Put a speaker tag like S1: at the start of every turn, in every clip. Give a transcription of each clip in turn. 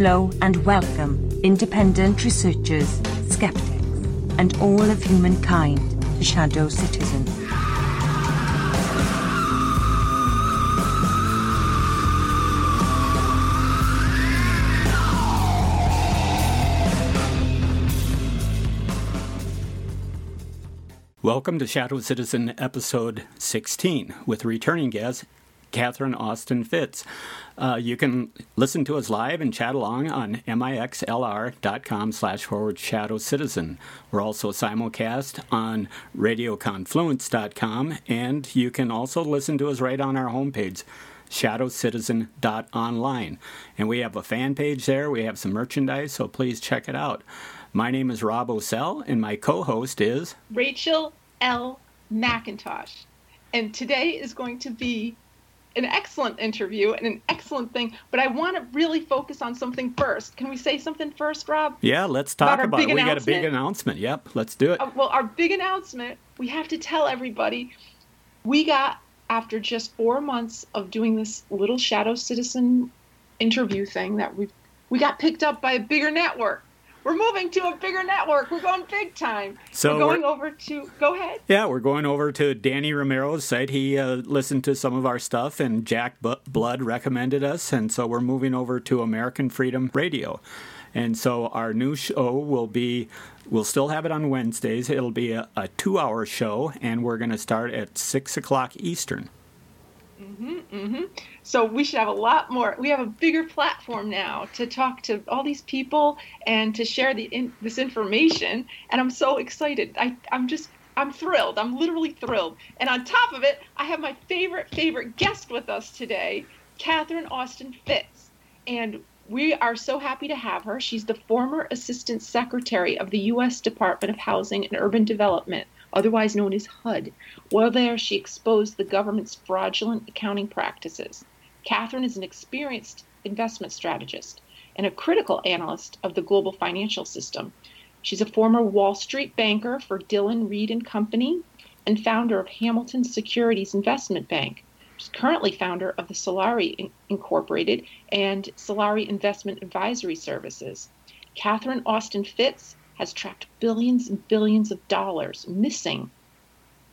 S1: Hello and welcome, independent researchers, skeptics, and all of humankind to Shadow Citizen.
S2: Welcome to Shadow Citizen episode 16 with returning guest Catherine Austin Fitts. Uh, you can listen to us live and chat along on mixlr.com slash forward shadow citizen. We're also simulcast on radioconfluence.com, and you can also listen to us right on our homepage, shadowcitizen.online. And we have a fan page there. We have some merchandise, so please check it out. My name is Rob O'Sell, and my co host is
S3: Rachel L. McIntosh. And today is going to be an excellent interview and an excellent thing, but I want to really focus on something first. Can we say something first, Rob?
S2: Yeah, let's talk about, about it. We got a big announcement. Yep, let's do it.
S3: Uh, well, our big announcement, we have to tell everybody we got, after just four months of doing this little Shadow Citizen interview thing, that we we got picked up by a bigger network we're moving to a bigger network. We're going big time. So we're going we're, over to. Go ahead.
S2: Yeah, we're going over to Danny Romero's site. He uh, listened to some of our stuff, and Jack B- Blood recommended us, and so we're moving over to American Freedom Radio. And so our new show will be. We'll still have it on Wednesdays. It'll be a, a two-hour show, and we're going to start at six o'clock Eastern.
S3: Mm-hmm, mm-hmm. So we should have a lot more. We have a bigger platform now to talk to all these people and to share the in, this information. And I'm so excited. I, I'm just I'm thrilled. I'm literally thrilled. And on top of it, I have my favorite favorite guest with us today, Catherine Austin Fitts. and we are so happy to have her. She's the former Assistant Secretary of the U.S. Department of Housing and Urban Development otherwise known as HUD. While there, she exposed the government's fraudulent accounting practices. Catherine is an experienced investment strategist and a critical analyst of the global financial system. She's a former Wall Street banker for Dillon Read and Company and founder of Hamilton Securities Investment Bank. She's currently founder of the Solari Incorporated and Solari Investment Advisory Services. Catherine Austin Fitts has tracked billions and billions of dollars missing,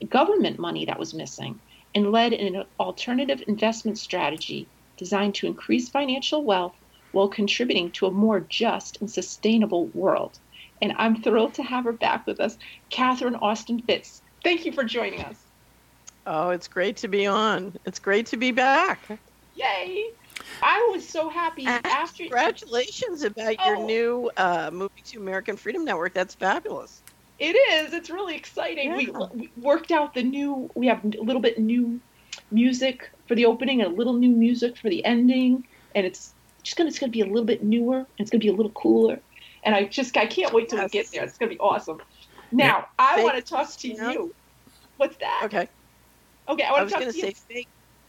S3: government money that was missing, and led an alternative investment strategy designed to increase financial wealth while contributing to a more just and sustainable world. And I'm thrilled to have her back with us, Catherine Austin Fitts. Thank you for joining us.
S4: Oh, it's great to be on. It's great to be back.
S3: Yay! I was so happy after.
S4: Congratulations about your oh. new uh, moving to American Freedom Network. That's fabulous.
S3: It is. It's really exciting. Yeah. We, we, worked out the new. We have a little bit new music for the opening and a little new music for the ending, and it's just gonna. It's gonna be a little bit newer. And it's gonna be a little cooler, and I just I can't wait till yes. we get there. It's gonna be awesome. Now yeah. I want to talk to you. What's that?
S4: Okay.
S3: Okay, I, I
S4: was going to say fake,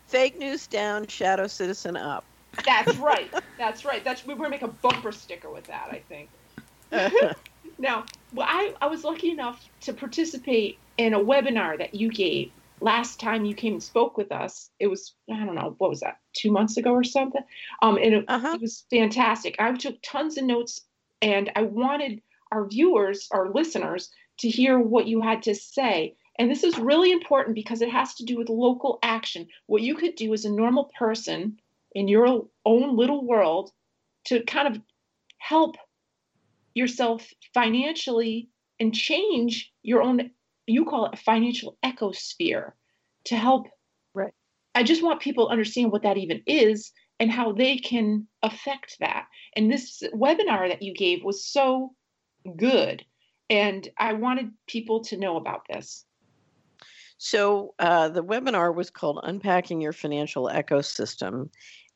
S4: fake news down, shadow citizen up.
S3: That's right. That's right. That's we're gonna make a bumper sticker with that. I think. now, well, I I was lucky enough to participate in a webinar that you gave last time you came and spoke with us. It was I don't know what was that two months ago or something. Um, and it, uh-huh. it was fantastic. I took tons of notes, and I wanted our viewers, our listeners, to hear what you had to say. And this is really important because it has to do with local action. What you could do as a normal person in your own little world to kind of help yourself financially and change your own you call it a financial ecosphere to help.
S4: Right.
S3: I just want people to understand what that even is and how they can affect that. And this webinar that you gave was so good. And i wanted people to know about this.
S4: So uh, the webinar was called unpacking your financial ecosystem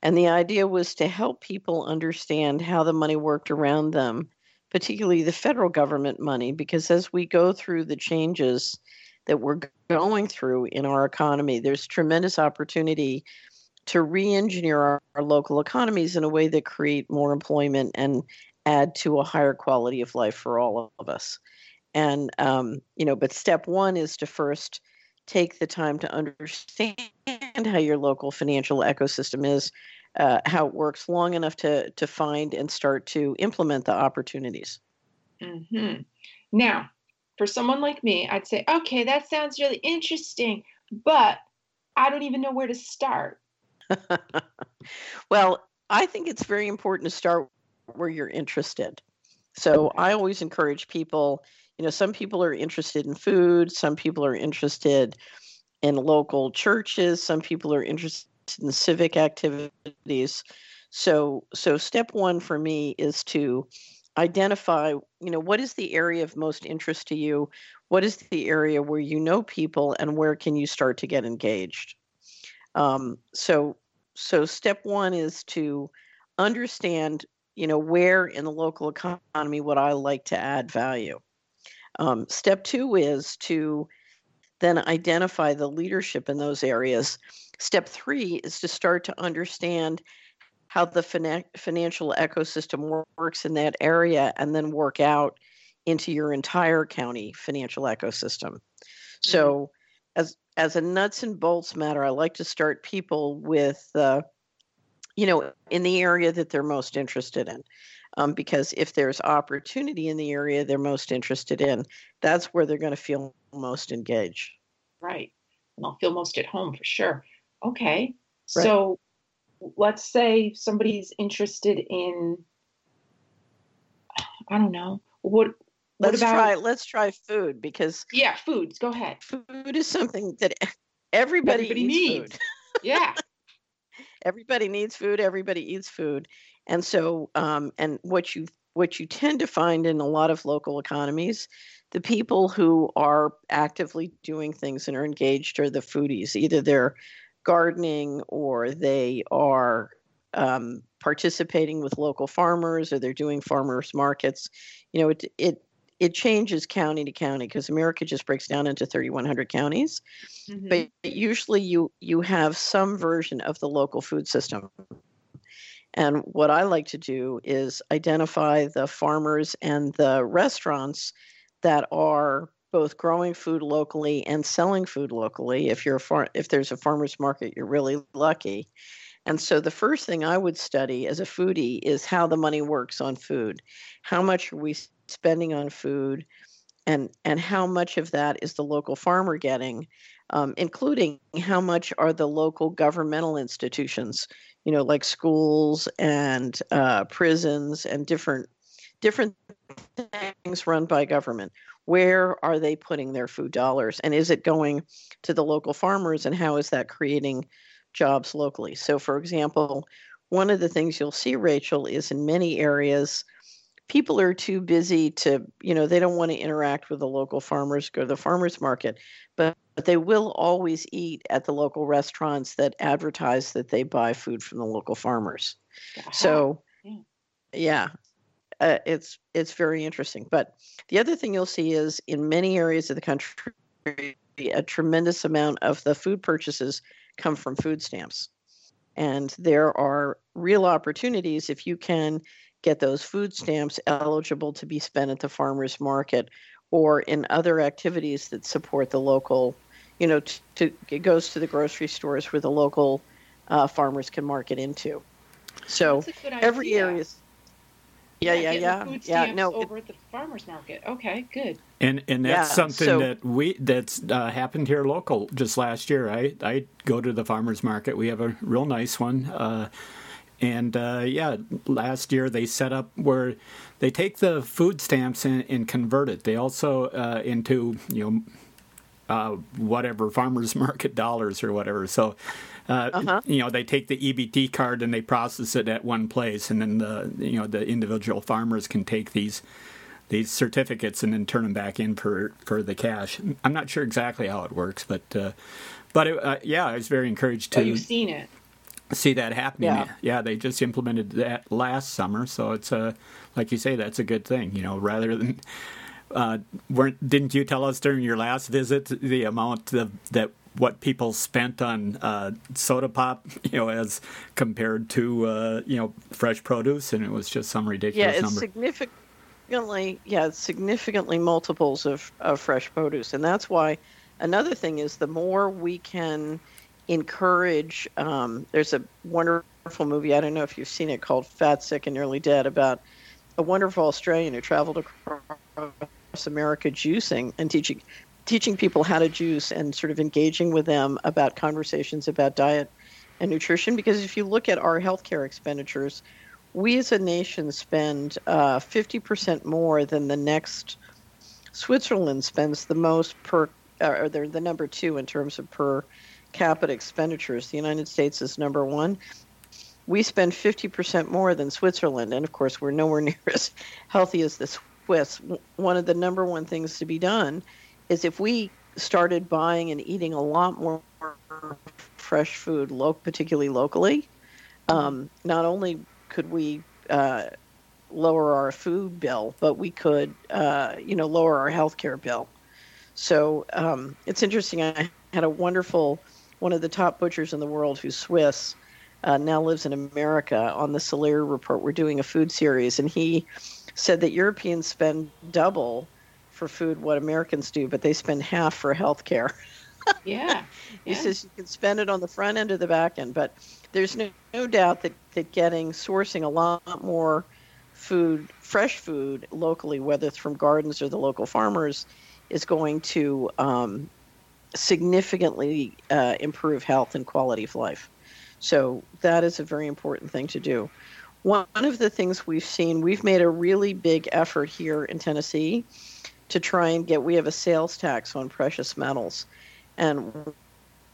S4: and the idea was to help people understand how the money worked around them, particularly the federal government money, because as we go through the changes that we're going through in our economy, there's tremendous opportunity to re engineer our, our, local economies in a way that create more employment and add to a higher quality of life for all of us. And, um, you know, but step one is to first take the time to understand how your local financial ecosystem is uh, how it works long enough to to find and start to implement the opportunities.
S3: Mm-hmm. Now, for someone like me, I'd say, okay, that sounds really interesting, but I don't even know where to start.
S4: well, I think it's very important to start where you're interested. So I always encourage people, you know, some people are interested in food, some people are interested in local churches, some people are interested in civic activities. So so step 1 for me is to identify, you know, what is the area of most interest to you? What is the area where you know people and where can you start to get engaged? Um, so so step 1 is to understand you know where in the local economy would i like to add value um, step two is to then identify the leadership in those areas step three is to start to understand how the fina- financial ecosystem works in that area and then work out into your entire county financial ecosystem so mm-hmm. as as a nuts and bolts matter i like to start people with uh, you know, in the area that they're most interested in. Um, because if there's opportunity in the area they're most interested in, that's where they're going to feel most engaged.
S3: Right. And they'll feel most at home for sure. Okay. Right. So let's say somebody's interested in, I don't know, what what
S4: let's
S3: about
S4: try let's try food because
S3: yeah foods go ahead
S4: food is something that everybody, everybody needs
S3: yeah
S4: everybody needs food everybody eats food. And so um, and what you what you tend to find in a lot of local economies the people who are actively doing things and are engaged are the foodies. Either they're gardening or they are um, participating with local farmers or they're doing farmers markets. You know it it it changes county to county because America just breaks down into 3,100 counties. Mm-hmm. But usually you you have some version of the local food system. And what I like to do is identify the farmers and the restaurants that are both growing food locally and selling food locally. If you're a far, if there's a farmers market, you're really lucky. And so the first thing I would study as a foodie is how the money works on food. How much are we spending on food and and how much of that is the local farmer getting um, including how much are the local governmental institutions you know like schools and uh, prisons and different different things run by government. Where are they putting their food dollars and is it going to the local farmers and how is that creating jobs locally? So for example one of the things you'll see rachel is in many areas people are too busy to, you know, they don't want to interact with the local farmers, go to the farmers market, but, but they will always eat at the local restaurants that advertise that they buy food from the local farmers. Uh-huh. So, yeah, uh, it's it's very interesting. But the other thing you'll see is in many areas of the country, a tremendous amount of the food purchases come from food stamps. And there are real opportunities if you can get those food stamps eligible to be spent at the farmers market or in other activities that support the local you know to, to it goes to the grocery stores where the local uh, farmers can market into. So every area yeah yeah yeah
S3: yeah,
S4: yeah no
S3: over it, at the farmers market. Okay good.
S2: And and that's yeah, something so, that we that's uh, happened here local just last year. I i go to the farmers market. We have a real nice one. Uh, and uh, yeah, last year they set up where they take the food stamps and, and convert it. They also uh, into you know uh, whatever farmers market dollars or whatever. So. Uh, uh-huh. You know, they take the EBT card and they process it at one place, and then the you know the individual farmers can take these these certificates and then turn them back in for for the cash. I'm not sure exactly how it works, but uh, but it, uh, yeah, I was very encouraged to.
S3: Oh, you've seen it
S2: see that happening. Yeah. yeah, they just implemented that last summer, so it's a like you say, that's a good thing. You know, rather than uh, weren't didn't you tell us during your last visit the amount of that what people spent on uh, soda pop, you know, as compared to uh, you know fresh produce, and it was just some ridiculous
S4: yeah, it's
S2: number.
S4: significantly, yeah, significantly multiples of, of fresh produce, and that's why another thing is the more we can encourage. Um, there's a wonderful movie. I don't know if you've seen it called Fat, Sick, and Nearly Dead about a wonderful Australian who traveled across America juicing and teaching teaching people how to juice and sort of engaging with them about conversations about diet and nutrition. Because if you look at our healthcare expenditures, we as a nation spend uh, 50% more than the next. Switzerland spends the most per, or they're the number two in terms of per capita expenditures. The United States is number one. We spend 50% more than Switzerland, and of course, we're nowhere near as healthy as the Swiss. One of the number one things to be done is if we started buying and eating a lot more fresh food, lo- particularly locally, um, not only could we uh, lower our food bill, but we could, uh, you know, lower our healthcare bill. So um, it's interesting. I had a wonderful, one of the top butchers in the world who's Swiss, uh, now lives in America on the Solari report. We're doing a food series, and he said that Europeans spend double for food what Americans do, but they spend half for health care.
S3: yeah.
S4: he
S3: yeah.
S4: says you can spend it on the front end or the back end, but there's no, no doubt that, that getting sourcing a lot more food, fresh food locally, whether it's from gardens or the local farmers, is going to um, significantly uh, improve health and quality of life. So that is a very important thing to do. One of the things we've seen, we've made a really big effort here in Tennessee to try and get we have a sales tax on precious metals and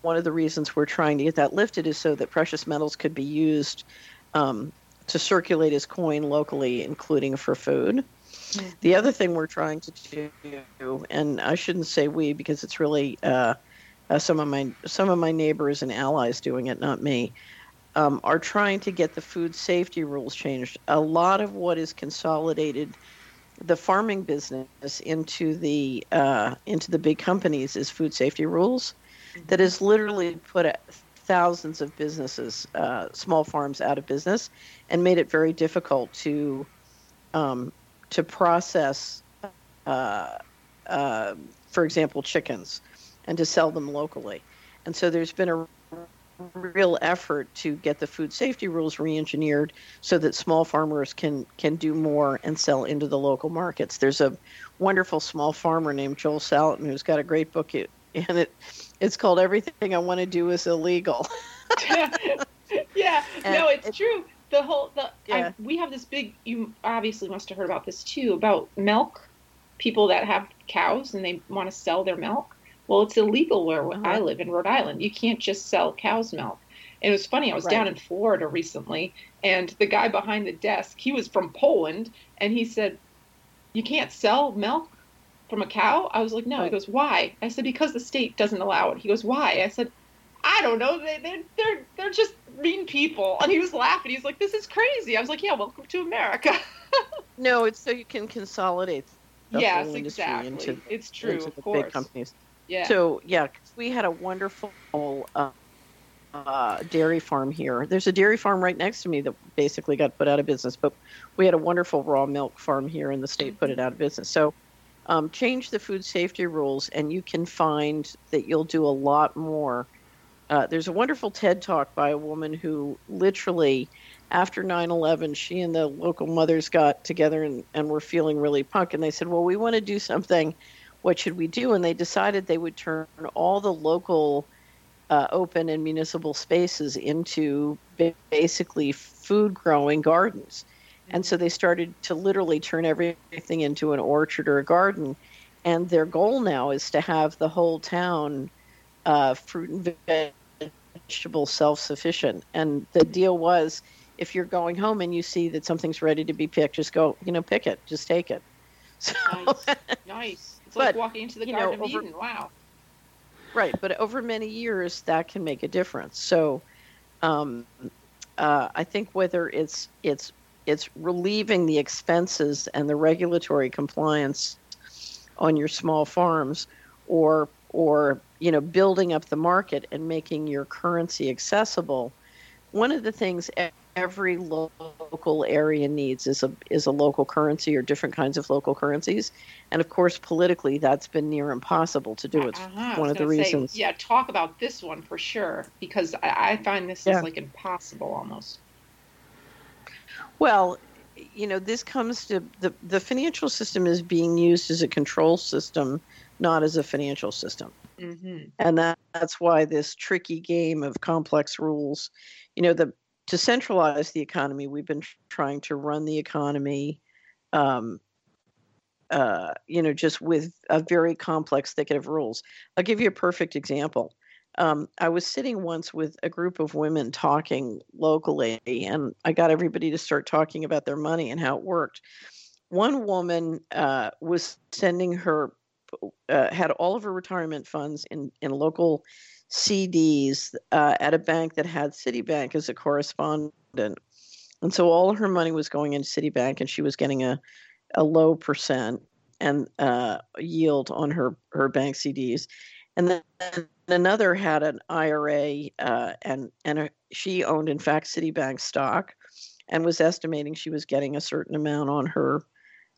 S4: one of the reasons we're trying to get that lifted is so that precious metals could be used um, to circulate as coin locally including for food. The other thing we're trying to do and i shouldn't say we because it's really uh, uh, some of my some of my neighbors and allies doing it not me um, are trying to get the food safety rules changed a lot of what is consolidated the farming business into the uh, into the big companies is food safety rules mm-hmm. that has literally put thousands of businesses, uh, small farms, out of business, and made it very difficult to um, to process, uh, uh for example, chickens, and to sell them locally. And so there's been a real effort to get the food safety rules re-engineered so that small farmers can can do more and sell into the local markets. There's a wonderful small farmer named Joel Salatin who's got a great book and it it's called Everything I Want to Do is Illegal.
S3: yeah, and no, it's, it's, true. The whole the
S4: yeah.
S3: I, we have this big. You obviously must have heard about this too about milk. People that have cows and they want to sell their milk well, it's illegal where uh-huh. I live in Rhode Island. You can't just sell cow's milk. And it was funny. I was right. down in Florida recently, and the guy behind the desk, he was from Poland, and he said, "You can't sell milk from a cow." I was like, "No." Right. He goes, "Why?" I said, "Because the state doesn't allow it." He goes, "Why?" I said, "I don't know. They they they're they're just mean people." And he was laughing. He's like, "This is crazy." I was like, "Yeah, welcome to America."
S4: no, it's so you can consolidate.
S3: yes, exactly. Into, it's true.
S4: Into
S3: of course.
S4: Big companies.
S3: Yeah.
S4: So yeah, we had a wonderful uh, uh, dairy farm here. There's a dairy farm right next to me that basically got put out of business, but we had a wonderful raw milk farm here, and the state put it out of business. So um, change the food safety rules, and you can find that you'll do a lot more. Uh, there's a wonderful TED talk by a woman who literally, after 9 11, she and the local mothers got together and, and were feeling really punk. And they said, Well, we want to do something what should we do? And they decided they would turn all the local uh, open and municipal spaces into basically food growing gardens. And so they started to literally turn everything into an orchard or a garden. And their goal now is to have the whole town uh, fruit and vegetable self sufficient. And the deal was if you're going home and you see that something's ready to be picked, just go, you know, pick it, just take it.
S3: So, nice. nice. It's but, like walking into the Garden know, of over, Eden. Wow.
S4: Right, but over many years, that can make a difference. So, um, uh, I think whether it's it's it's relieving the expenses and the regulatory compliance on your small farms, or or you know building up the market and making your currency accessible. One of the things every local area needs is a is a local currency or different kinds of local currencies, and of course politically that's been near impossible to do. It's
S3: Uh-huh,
S4: one of the
S3: say,
S4: reasons.
S3: yeah, talk about this one for sure because I, I find this
S4: Yeah.
S3: is like impossible almost.
S4: Well, you know, this comes to the the financial system is being used as a control system, not as a financial system.
S3: hmm
S4: and that, that's why this tricky game of complex rules you know the to centralize the economy we've been trying to run the economy um, uh, you know just with a very complex thicket of rules. I'll give you a perfect example. Um, i was sitting once with a group of women talking locally and i got everybody to start talking about their money and how it worked. One woman uh, was sending her uh, had all of her retirement funds in in local CDs uh, at a bank that had Citibank as a correspondent, and so all her money was going into Citibank, and she was getting a a low percent and uh, yield on her her bank CDs, and then another had an IRA, uh, and and a, she owned in fact Citibank stock, and was estimating she was getting a certain amount on her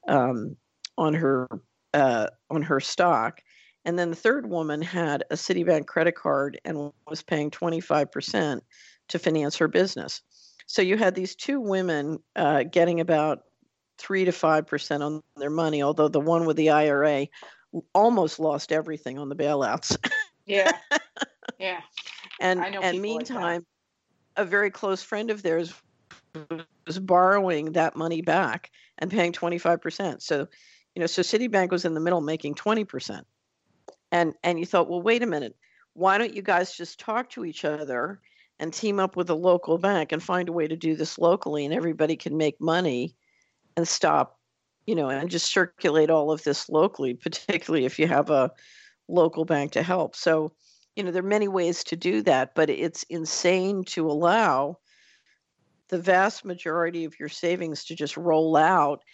S4: um, on her uh, on her stock. And then the third woman had a Citibank credit card and was paying 25% to finance her business. So you had these two women uh, getting about three to five percent on their money, although the one with the IRA almost lost everything on the bailouts.
S3: Yeah, yeah.
S4: and and
S3: people like
S4: meantime, a very close friend of theirs was borrowing that money back and paying 25%. So, you know, so Citibank was in the middle making 20%. And and you thought, well, wait a minute, why don't you guys just talk to each other and team up with a local bank and find a way to do this locally and everybody can make money and stop, you know, and just circulate all of this locally, particularly if you have a local bank to help. So, you know, there are many ways to do that, but it's insane to allow the vast majority of your savings to just roll out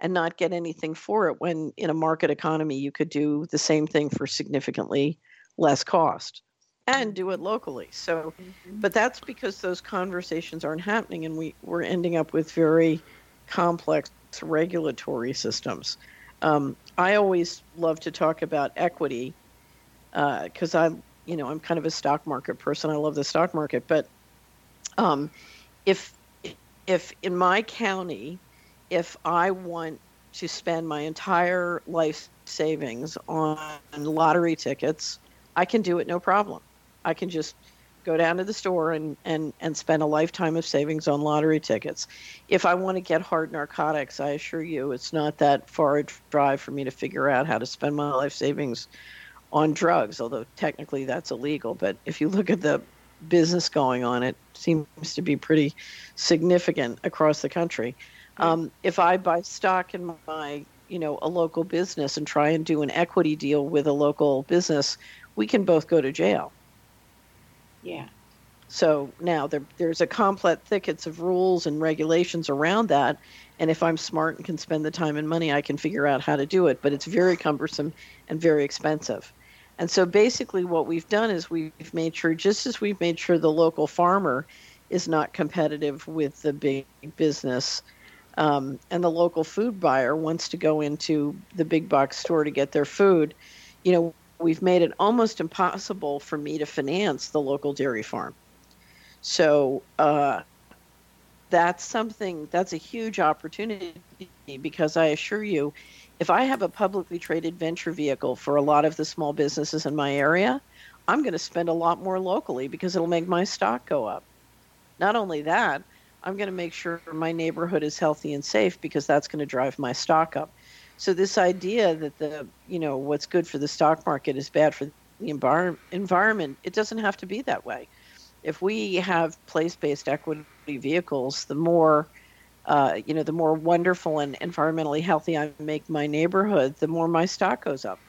S4: and not get anything for it when in a market economy you could do the same thing for significantly less cost and do it locally. So
S3: Mhm.
S4: but that's because those conversations aren't happening and we, we're ending up with very complex regulatory systems. Um, I always love to talk about equity because I, you know, I'm kind of a stock market person. I love the stock market, but um, if if in my county, if I want to spend my entire life savings on lottery tickets, I can do it no problem. I can just go down to the store and, and, and spend a lifetime of savings on lottery tickets. If I want to get hard narcotics, I assure you it's not that far a drive for me to figure out how to spend my life savings on drugs, although technically that's illegal. But if you look at the business going on, it seems to be pretty significant across the country. Um, if I buy stock in my, you know, a local business and try and do an equity deal with a local business, we can both go to jail.
S3: Yeah.
S4: So now there, there's a complex thickets of rules and regulations around that. And if I'm smart and can spend the time and money, I can figure out how to do it. But it's very cumbersome and very expensive. And so basically, what we've done is we've made sure, just as we've made sure the local farmer is not competitive with the big business, um, and the local food buyer wants to go into the big box store to get their food, you know, we've made it almost impossible for me to finance the local dairy farm. So uh, that's something that's a huge opportunity because I assure you, if I have a publicly traded venture vehicle for a lot of the small businesses in my area, I'm going to spend a lot more locally because it'll make my stock go up. Not only that, I'm going to make sure my neighborhood is healthy and safe because that's going to drive my stock up. So this idea that the you know what's good for the stock market is bad for the envir- environment, it doesn't have to be that way. If we have place-based equity vehicles, the more uh, you know, the more wonderful and environmentally healthy I make my neighborhood, the more my stock goes up.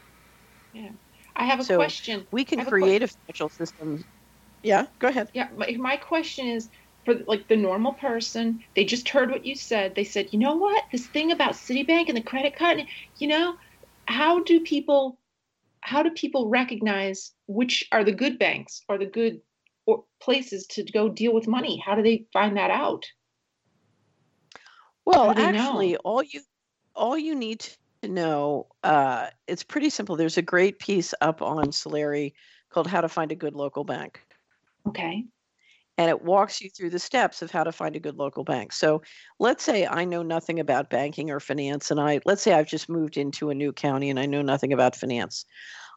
S3: Yeah, I have a
S4: So,
S3: question.
S4: We can
S3: have a
S4: create a financial system. Yeah, go ahead.
S3: Yeah, my, my question is for like the normal person, they just heard what you said. They said, you know what, this thing about Citibank and the credit card, you know, how do people, how do people recognize which are the good banks or the good or places to go deal with money? How do they find that out?
S4: Well, actually, know? all you all you need to know uh, it's pretty simple. There's a great piece up on Solari called "How to Find a Good Local Bank."
S3: Okay.
S4: And it walks you through the steps of how to find a good local bank. So, let's say I know nothing about banking or finance, and I let's say I've just moved into a new county and I know nothing about finance.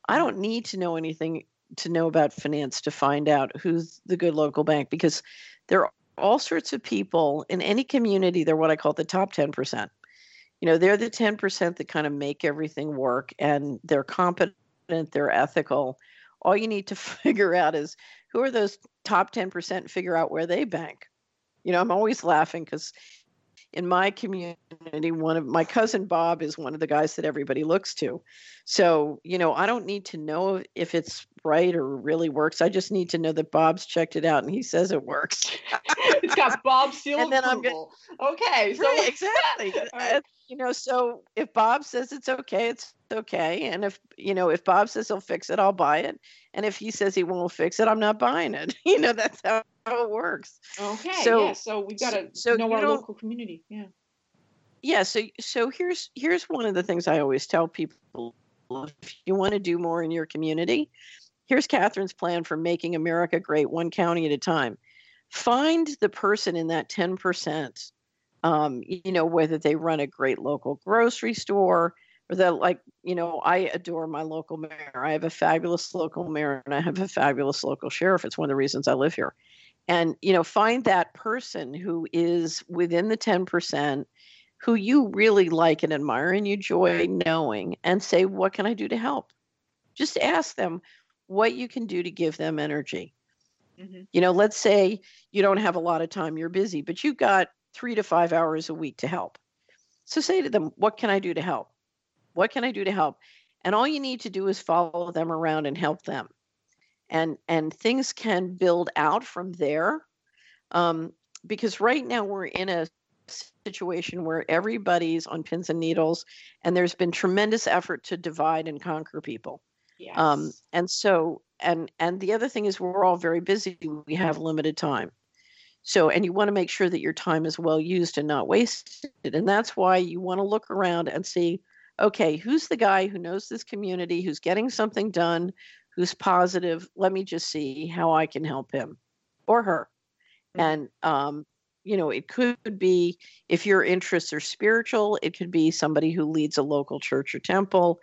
S4: I don't need to know anything to know about finance to find out who's the good local bank because there are all sorts of people in any community. They're what I call the top 10%. You know, they're the 10% that kind of make everything work and they're competent, they're ethical. All you need to figure out is who are those top 10% and figure out where they bank. You know, I'm always laughing because in my community one of my cousin bob is one of the guys that everybody looks to. So you know i don't need to know if it's right or really works. I just need to know that bob's checked it out and he says it works
S3: it's got Bob seal and then approval. i'm gonna, okay so
S4: right, exactly uh, right. you know so if bob says it's okay it's okay and if you know if bob says he'll fix it i'll buy it and if he says he won't fix it i'm not buying it you know that's how how it works.
S3: Okay. So, yeah. So we've got to so know our local community. Yeah.
S4: Yeah. So so here's here's one of the things I always tell people: if you want to do more in your community, here's Catherine's plan for making America great, one county at a time. Find the person in that ten percent. Um, you know whether they run a great local grocery store or that like you know i adore my local mayor. I have a fabulous local mayor and i have a fabulous local sheriff. It's one of the reasons i live here. And you know find that person who is within the 10% who you really like and admire and you enjoy knowing and say what can i do to help? Just ask them what you can do to give them energy mm-hmm. you know let's say you don't have a lot of time you're busy but you've got three to five hours a week to help. So say to them what can i do to help? What can i do to help? And all you need to do is follow them around and help them. And and things can build out from there um, because right now we're in a situation where everybody's on pins and needles and there's been tremendous effort to divide and conquer people. Um,
S3: yes. um,
S4: and so and and the other thing is we're all very busy we have limited time so and you want to make sure that your time is well used and not wasted and that's why you want to look around and see okay who's the guy who knows this community who's getting something done who's positive. Let me just see how I can help him or her. Mm-hmm. And, um, you know, it could be if your interests are spiritual, it could be somebody who leads a local church or temple.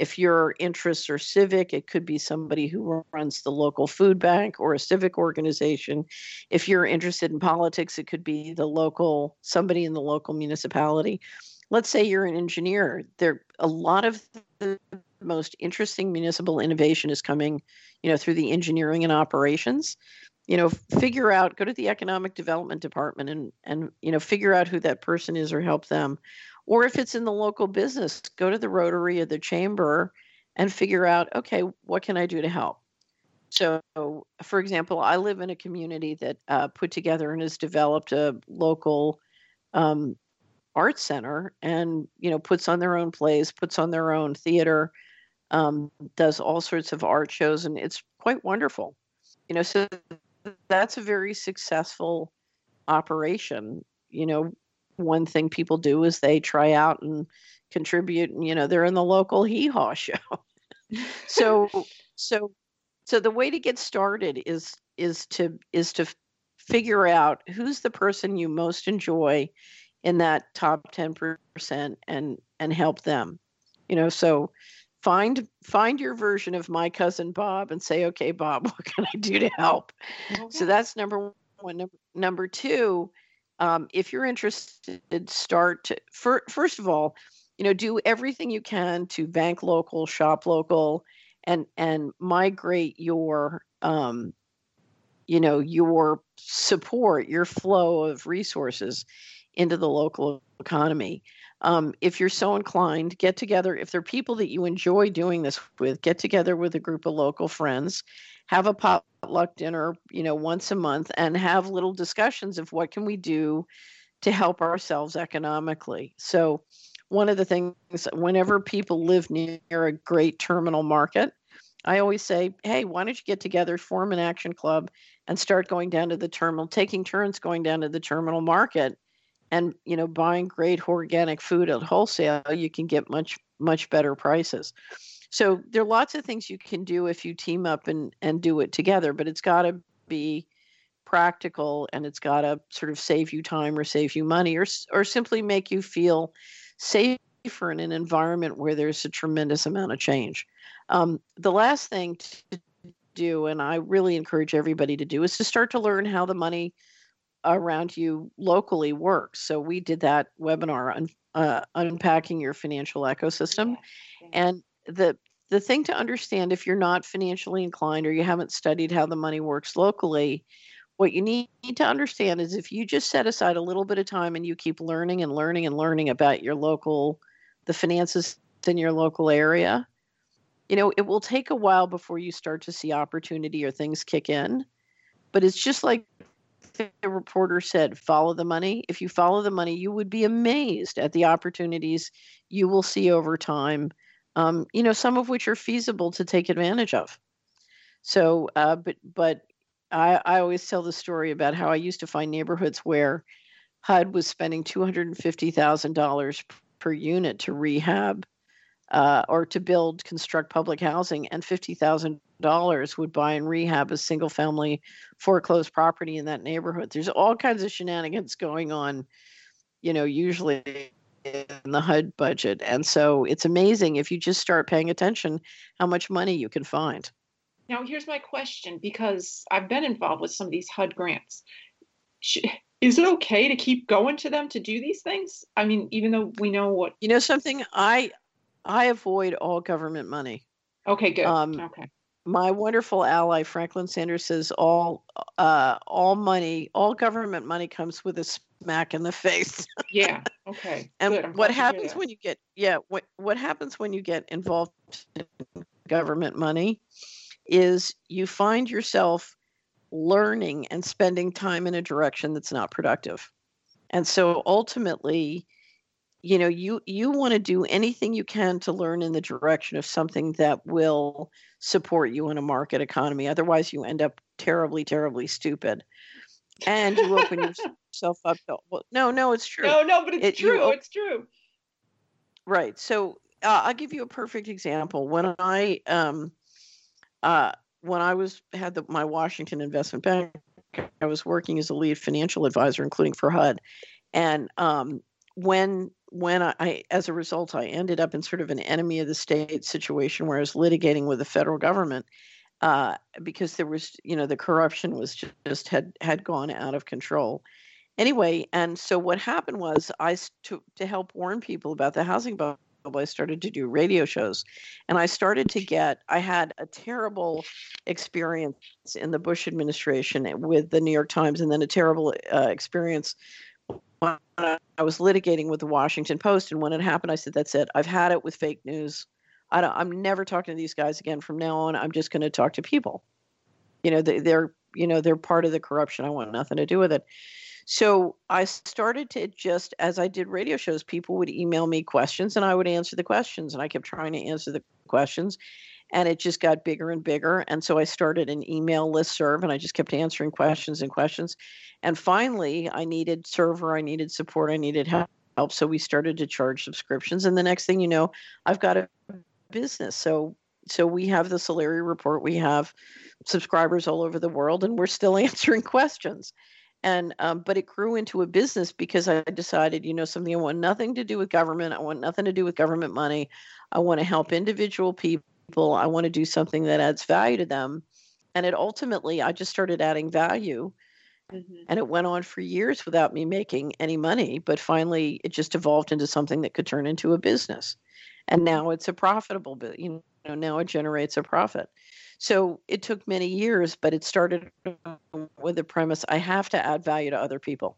S4: If your interests are civic, it could be somebody who runs the local food bank or a civic organization. If you're interested in politics, it could be the local somebody in the local municipality. Let's say you're an engineer. There a lot of the most interesting municipal innovation is coming, you know, through the engineering and operations. You know, figure out, go to the economic development department and and you know, figure out who that person is or help them. Or if it's in the local business, go to the Rotary or the chamber and figure out, okay, what can I do to help? So, for example, I live in a community that uh, put together and has developed a local um, art center, and you know puts on their own plays, puts on their own theater, um, does all sorts of art shows, and it's quite wonderful. You know, so that's a very successful operation. You know, one thing people do is they try out and contribute. And, you know, they're in the local hee haw show. so, so, so the way to get started is is to is to figure out who's the person you most enjoy in that top 10% and and help them you know so find find your version of my cousin Bob and say, okay, Bob, what can I do to help? Okay. So that's number one. Number, number two, um, if you're interested, start to, for, first of all, you know, do everything you can to bank local, shop local, and and migrate your um, you know your support, your flow of resources into the local economy um, if you're so inclined, get together. If there are people that you enjoy doing this with, get together with a group of local friends, have a potluck dinner, you know, once a month, and have little discussions of what can we do to help ourselves economically. So, one of the things, whenever people live near a great terminal market, I always say, hey, why don't you get together, form an action club, and start going down to the terminal, taking turns going down to the terminal market and you know buying great organic food at wholesale you can get much much better prices so there are lots of things you can do if you team up and and do it together but it's got to be practical and it's got to sort of save you time or save you money or or simply make you feel safer in an environment where there's a tremendous amount of change. Um, the last thing to do and i really encourage everybody to do is to start to learn how the money around you locally works. So we did that webinar on uh, unpacking your financial ecosystem, and the the thing to understand if you're not financially inclined or you haven't studied how the money works locally, what you need to understand is if you just set aside a little bit of time and you keep learning and learning and learning about your local the finances in your local area, you know, it will take a while before you start to see opportunity or things kick in. But it's just like the reporter said, follow the money. If you follow the money, you would be amazed at the opportunities you will see over time, um, you know, some of which are feasible to take advantage of. So, uh, but, but I, I always tell the story about how I used to find neighborhoods where HUD was spending $250,000 per unit to rehab uh, or to build, construct public housing, and $50,000 would buy and rehab a single family foreclosed property in that neighborhood. There's all kinds of shenanigans going on, you know, usually in the HUD budget. And so it's amazing if you just start paying attention how much money you can find.
S3: Now, here's my question because I've been involved with some of these HUD grants. Is it okay to keep going to them to do these things? I mean, even though we know what
S4: you know, something I I avoid all government money.
S3: Okay, good. Um, okay.
S4: My wonderful ally Franklin Sanders says all uh, all money, all government money comes with a smack in the face.
S3: yeah. Okay.
S4: and what happens when you get yeah what what happens when you get involved in government money is you find yourself learning and spending time in a direction that's not productive. And so ultimately, you know you you want to do anything you can to learn in the direction of something that will support you in a market economy otherwise you end up terribly terribly stupid. And you open yourself up to well, no no it's true.
S3: No no but it's it, true op- it's true.
S4: Right so uh, i'll give you a perfect example. When i um uh when i was had the, my washington investment bank i was working as a lead financial advisor including for hud and um when when I, I, as a result, I ended up in sort of an enemy of the state situation where I was litigating with the federal government uh, because there was, you know, the corruption was just, just had had gone out of control. Anyway, and so what happened was I to to help warn people about the housing bubble. I started to do radio shows, and I started to get. I had a terrible experience in the Bush administration with the New York Times, and then a terrible uh, experience when I was litigating with the Washington Post, and when it happened, I said, "That's it. I've had it with fake news. I don't, I'm never talking to these guys again from now on. I'm just going to talk to people. You know, they, they're you know they're part of the corruption. I want nothing to do with it." So I started to just, as I did radio shows, people would email me questions, and I would answer the questions, and I kept trying to answer the questions, and it just got bigger and bigger. And so I started an email list serve, and I just kept answering questions and questions and finally, I needed server, I needed support, I needed help. So we started to charge subscriptions. And the next thing you know, I've got a business. So so we have the Solari report. We have subscribers all over the world, and we're still answering questions. And um, but it grew into a business because I decided, you know, something I want nothing to do with government. I want nothing to do with government money. I want to help individual people. I want to do something that adds value to them. And it ultimately, I just started adding value Mm-hmm. And it went on for years without me making any money, but finally it just evolved into something that could turn into a business. And now it's a profitable, you know, now it generates a profit. So it took many years, but it started with the premise I have to add value to other people.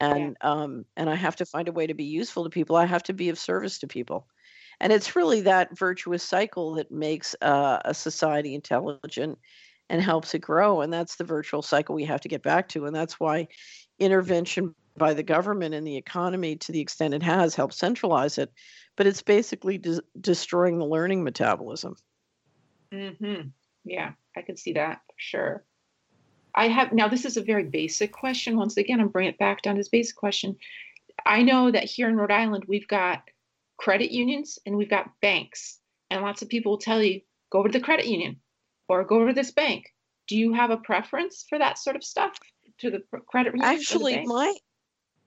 S4: And yeah. um, and I have to find a way to be useful to people. I have to be of service to people. And it's really that virtuous cycle that makes uh, a society intelligent and helps it grow. And that's the virtual cycle we have to get back to. And that's why intervention by the government and the economy, to the extent it has, helped centralize it. But it's basically de- destroying the learning metabolism.
S3: Mm-hmm. Yeah, I can see that for sure. I have now. This is a very basic question. Once again, I'm bringing it back down to this basic question. I know that here in Rhode Island, we've got credit unions and we've got banks, and lots of people will tell you go over to the credit union or go over to this bank. Do you have a preference for that sort of stuff to the credit union?
S4: Actually, my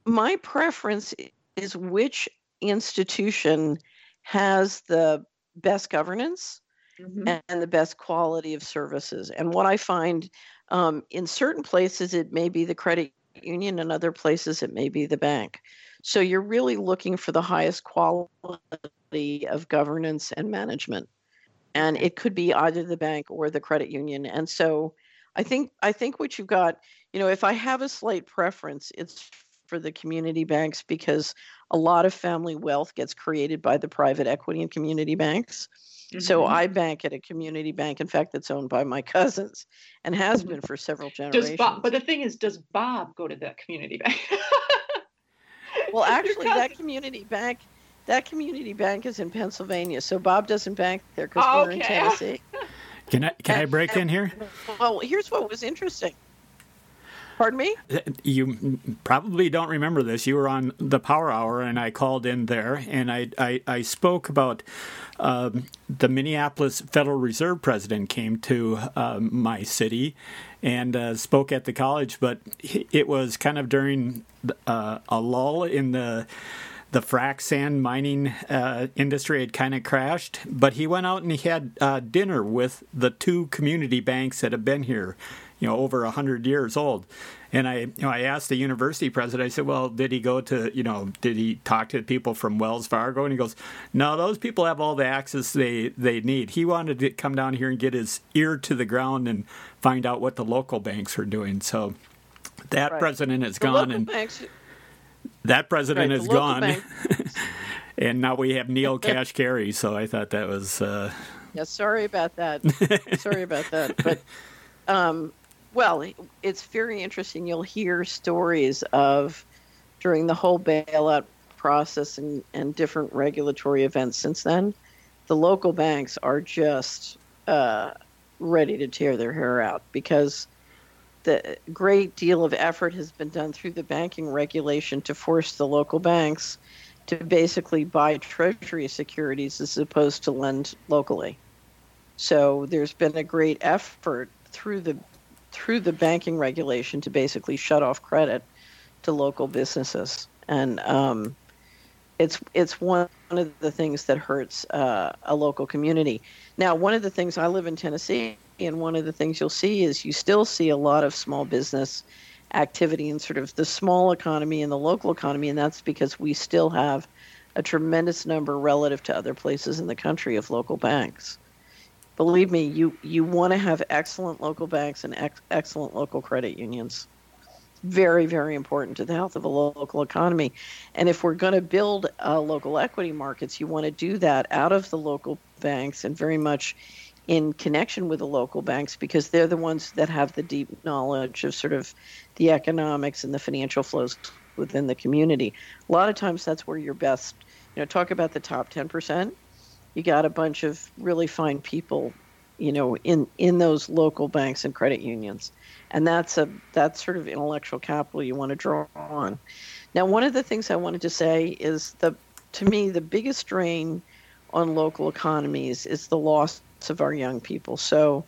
S4: my preference is which institution has the best governance mm-hmm. and the best quality of services. And what I find um, in certain places, it may be the credit union, and other places, it may be the bank. So you're really looking for the highest quality of governance and management. And it could be either the bank or the credit union. And so I think I think what you've got, you know, if I have a slight preference, it's for the community banks because a lot of family wealth gets created by the private equity and community banks. Mm-hmm. So I bank at a community bank, in fact, that's owned by my cousins and has mm-hmm. been for several generations.
S3: Does Bob, but the thing is, does Bob go to that community bank?
S4: well, actually, that community bank, that community bank is in Pennsylvania, so Bob doesn't bank there because oh, we're in Tennessee.
S2: Can I can I break in here?
S4: Well, here's what was interesting. Pardon me? Uh,
S2: you probably don't remember this. You were on the Power Hour, and I called in there, and I I, I spoke about um, the Minneapolis Federal Reserve president came to um, my city and uh, spoke at the college, but it was kind of during uh, a lull in the the frac sand mining uh, industry had kind of crashed, but he went out and he had uh, dinner with the two community banks that have been here you know over a hundred years old. And I, you know, I asked the university president. I said, "Well, did he go to, you know, did he talk to people from Wells Fargo?" And he goes, "No, those people have all the access they they need. He wanted to come down here and get his ear to the ground and find out what the local banks are doing." So that right. president is the gone, and banks, that president right, is gone. and now we have Neil Cash Kashkari. So I thought that was. Uh...
S4: Yeah, sorry about that. sorry about that, but. Um, well, it's very interesting. You'll hear stories of during the whole bailout process and, and different regulatory events since then. The local banks are just uh, ready to tear their hair out because the great deal of effort has been done through the banking regulation to force the local banks to basically buy treasury securities as opposed to lend locally. So there's been a great effort through the through the banking regulation to basically shut off credit to local businesses, and um, it's it's one of the things that hurts uh, a local community. Now, one of the things I live in Tennessee, and one of the things you'll see is you still see a lot of small business activity in sort of the small economy and the local economy, and that's because we still have a tremendous number relative to other places in the country of local banks believe me, you you want to have excellent local banks and ex- excellent local credit unions. Very, very important to the health of a local economy. And if we're going to build uh, local equity markets, you want to do that out of the local banks and very much in connection with the local banks because they're the ones that have the deep knowledge of sort of the economics and the financial flows within the community. A lot of times that's where you're best. You know, talk about the top 10% you got a bunch of really fine people you know in in those local banks and credit unions. And that's a that's sort of intellectual capital you want to draw on. Now one of the things i wanted to say is the to me the biggest drain on local economies is the loss of our young people. So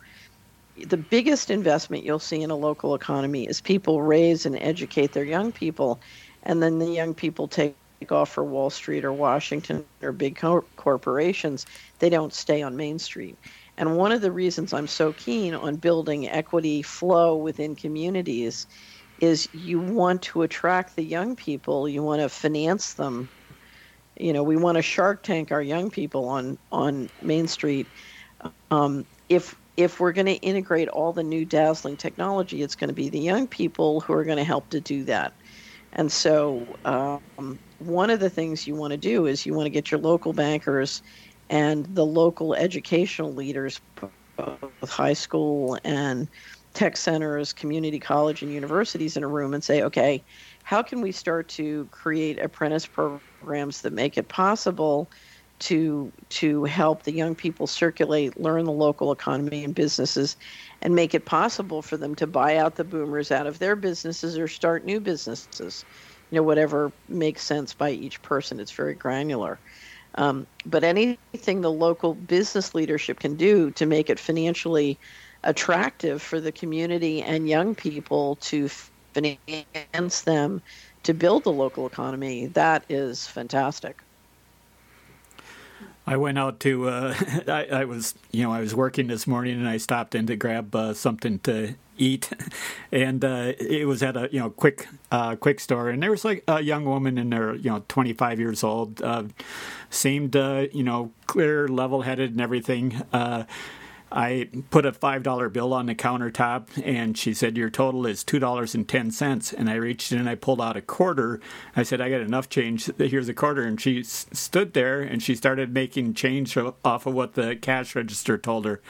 S4: the biggest investment you'll see in a local economy is people raise and educate their young people and then the young people take off for Wall Street or Washington or big co- corporations, they don't stay on Main Street. And one of the reasons I'm so keen on building equity flow within communities is you want to attract the young people, you want to finance them. You know, we want to shark tank our young people on on Main Street. Um, if if we're going to integrate all the new dazzling technology, it's going to be the young people who are going to help to do that. And so, um, one of the things you want to do is you want to get your local bankers and the local educational leaders, both high school and tech centers, community college, and universities in a room and say, okay, how can we start to create apprentice programs that make it possible to to help the young people circulate, learn the local economy and businesses, and make it possible for them to buy out the boomers out of their businesses or start new businesses. You know, whatever makes sense by each person. It's very granular. Um, but anything the local business leadership can do to make it financially attractive for the community and young people to finance them to build the local economy, that is fantastic.
S2: I went out to. Uh, I, I, was, you know, I was working this morning, and I stopped in to grab uh, something to eat, and uh, it was at a you know quick uh, quick store, and there was like a young woman in there, you know, 25 years old, uh, seemed uh, you know clear, level headed, and everything I put a $5 bill on the countertop and she said, Your total is $2.10. And I reached in and I pulled out a quarter. I said, I got enough change. Here's a quarter. And she s- stood there and she started making change off of what the cash register told her.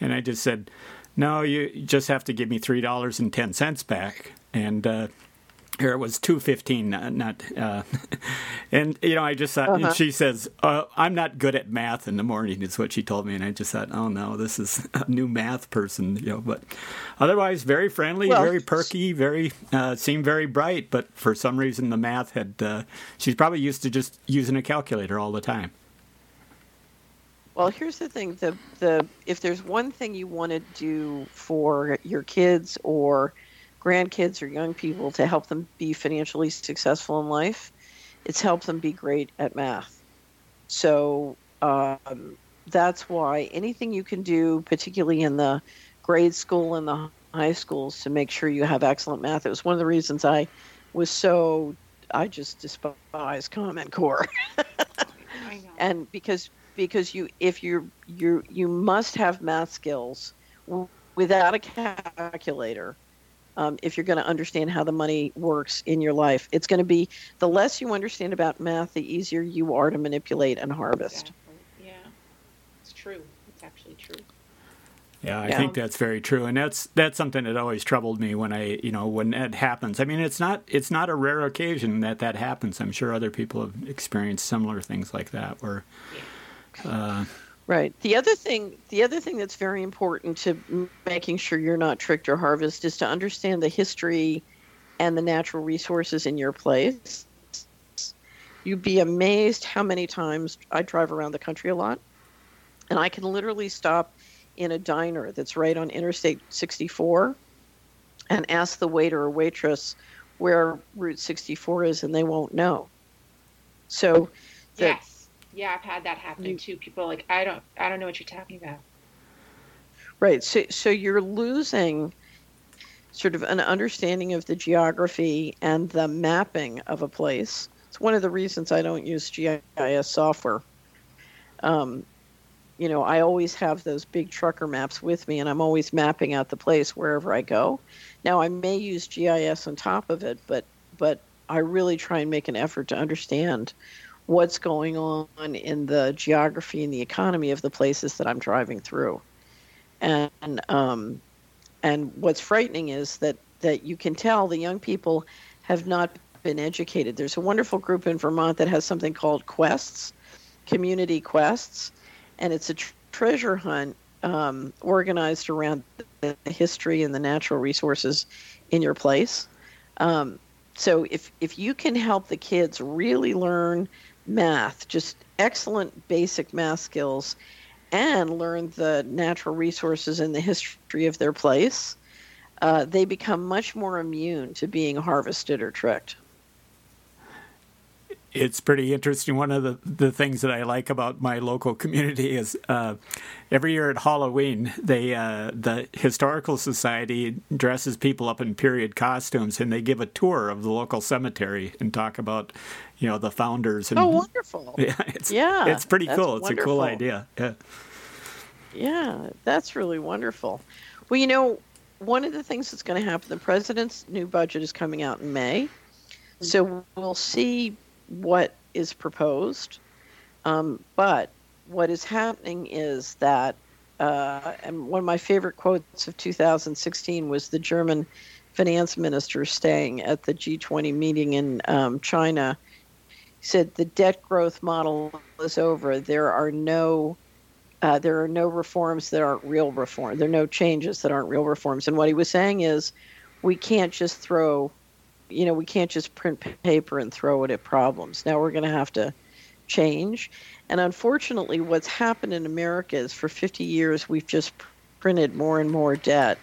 S2: And I just said, No, you just have to give me $3.10 back. And uh, here it was 215 uh, not uh, and you know i just thought uh-huh. she says uh, i'm not good at math in the morning is what she told me and i just thought oh no this is a new math person you know but otherwise very friendly well, very perky very uh, seemed very bright but for some reason the math had uh, she's probably used to just using a calculator all the time
S4: well, here's the thing: the the if there's one thing you want to do for your kids or grandkids or young people to help them be financially successful in life, it's helped them be great at math. So um, that's why anything you can do, particularly in the grade school and the high schools, to make sure you have excellent math. It was one of the reasons I was so I just despise Common Core, and because because you if you you you must have math skills without a calculator um, if you're going to understand how the money works in your life. It's going to be the less you understand about math, the easier you are to manipulate and harvest.
S3: Exactly. Yeah, it's true. It's actually true.
S2: Yeah, I yeah. think that's very true, and that's that's something that always troubled me when I, you know, when that happens. I mean, it's not it's not a rare occasion that that happens. I'm sure other people have experienced similar things like that, where. Yeah. Uh,
S4: Right. The other thing, the other thing that's very important to making sure you're not tricked or harvest is to understand the history and the natural resources in your place. You'd be amazed how many times I drive around the country a lot, and I can literally stop in a diner that's right on Interstate 64 and ask the waiter or waitress where Route 64 is, and they won't know. So,
S3: yes yeah, I've had that happen you, too. People like, I don't, I don't know what you're talking about.
S4: Right. So, so you're losing sort of an understanding of the geography and the mapping of a place. It's one of the reasons I don't use GIS software. Um, you know, I always have those big trucker maps with me, and I'm always mapping out the place wherever I go. Now, I may use GIS on top of it, but but I really try and make an effort to understand what's going on in the geography and the economy of the places that I'm driving through. And um, and what's frightening is that that you can tell the young people have not been educated. There's a wonderful group in Vermont that has something called Quests, Community Quests, and it's a tr- treasure hunt um, organized around the history and the natural resources in your place. Um, so if if you can help the kids really learn math, just excellent basic math skills, and learn the natural resources and the history of their place, uh, they become much more immune to being harvested or tricked
S2: it's pretty interesting. One of the, the things that I like about my local community is uh, every year at Halloween, they uh, the historical society dresses people up in period costumes, and they give a tour of the local cemetery and talk about, you know, the founders. And,
S4: oh, wonderful!
S2: Yeah, it's, yeah, it's pretty cool. It's wonderful. a cool idea. Yeah,
S4: yeah, that's really wonderful. Well, you know, one of the things that's going to happen, the president's new budget is coming out in May. So we'll see what is proposed. Um, but what is happening is that, uh, and one of my favorite quotes of 2016 was the German finance minister staying at the G20 meeting in um, China said the debt growth model is over. There are no uh, there are no reforms that aren't real reform. There are no changes that aren't real reforms. And what he was saying is, we can't just throw, you know, we can't just print paper and throw it at problems. Now we're going to have to change. And unfortunately, what's happened in America is for 50 years we've just printed more and more debt,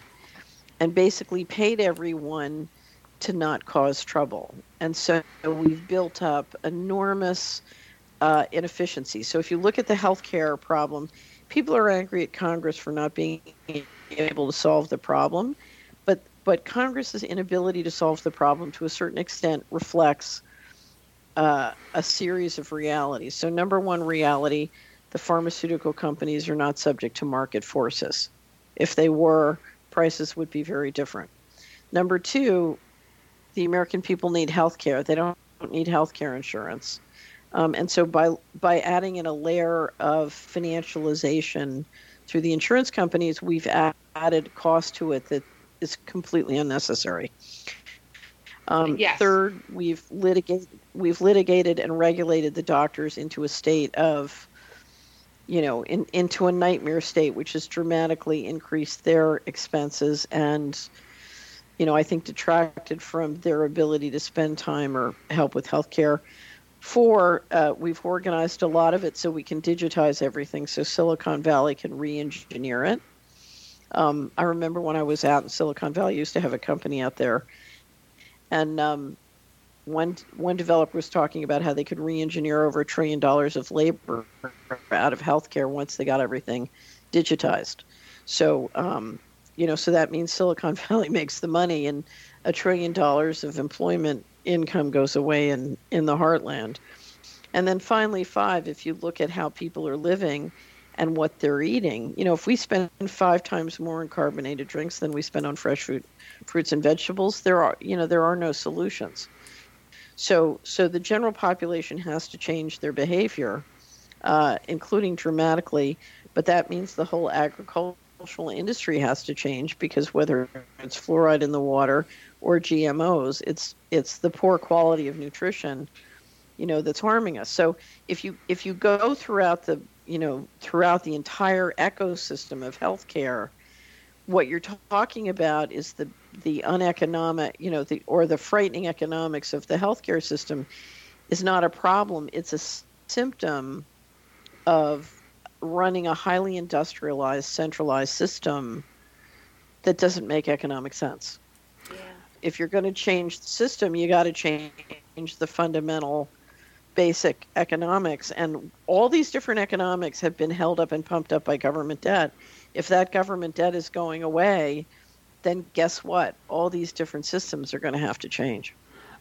S4: and basically paid everyone to not cause trouble. And so we've built up enormous uh, inefficiency. So if you look at the healthcare problem, people are angry at Congress for not being able to solve the problem, but Congress's inability to solve the problem to a certain extent reflects uh, a series of realities. So number one reality, the pharmaceutical companies are not subject to market forces. If they were, prices would be very different. Number two, the American people need health care. They don't need health care insurance. Um, and so by by adding in a layer of financialization through the insurance companies, we've added cost to it that is completely unnecessary. Um, yes. Third, we've litigated we've litigated and regulated the doctors into a state of, you know, in, into a nightmare state, which has dramatically increased their expenses and you know, I think detracted from their ability to spend time or help with healthcare. Four, uh, we've organized a lot of it so we can digitize everything so Silicon Valley can re engineer it. Um, I remember when I was out in Silicon Valley, I used to have a company out there. And um, one, one developer was talking about how they could re engineer over a trillion dollars of labor out of healthcare once they got everything digitized. So, um, you know, so that means Silicon Valley makes the money and a trillion dollars of employment income goes away in, in the heartland. And then finally, five, if you look at how people are living and what they're eating, you know, if we spend five times more on carbonated drinks than we spend on fresh fruit, fruits and vegetables, there are, you know, there are no solutions. So, so the general population has to change their behavior, uh, including dramatically, but that means the whole agricultural industry has to change because whether it's fluoride in the water or GMOs, it's it's the poor quality of nutrition, you know, that's harming us. So if you if you go throughout the you know throughout the entire ecosystem of healthcare, what you're talking about is the the uneconomic, you know, the or the frightening economics of the healthcare system is not a problem. It's a symptom of running a highly industrialized, centralized system that doesn't make economic sense. Yeah. If you're going to change the system, you got to change the fundamental basic economics. And all these different economics have been held up and pumped up by government debt. If that government debt is going away, then guess what? All these different systems are going to have to change.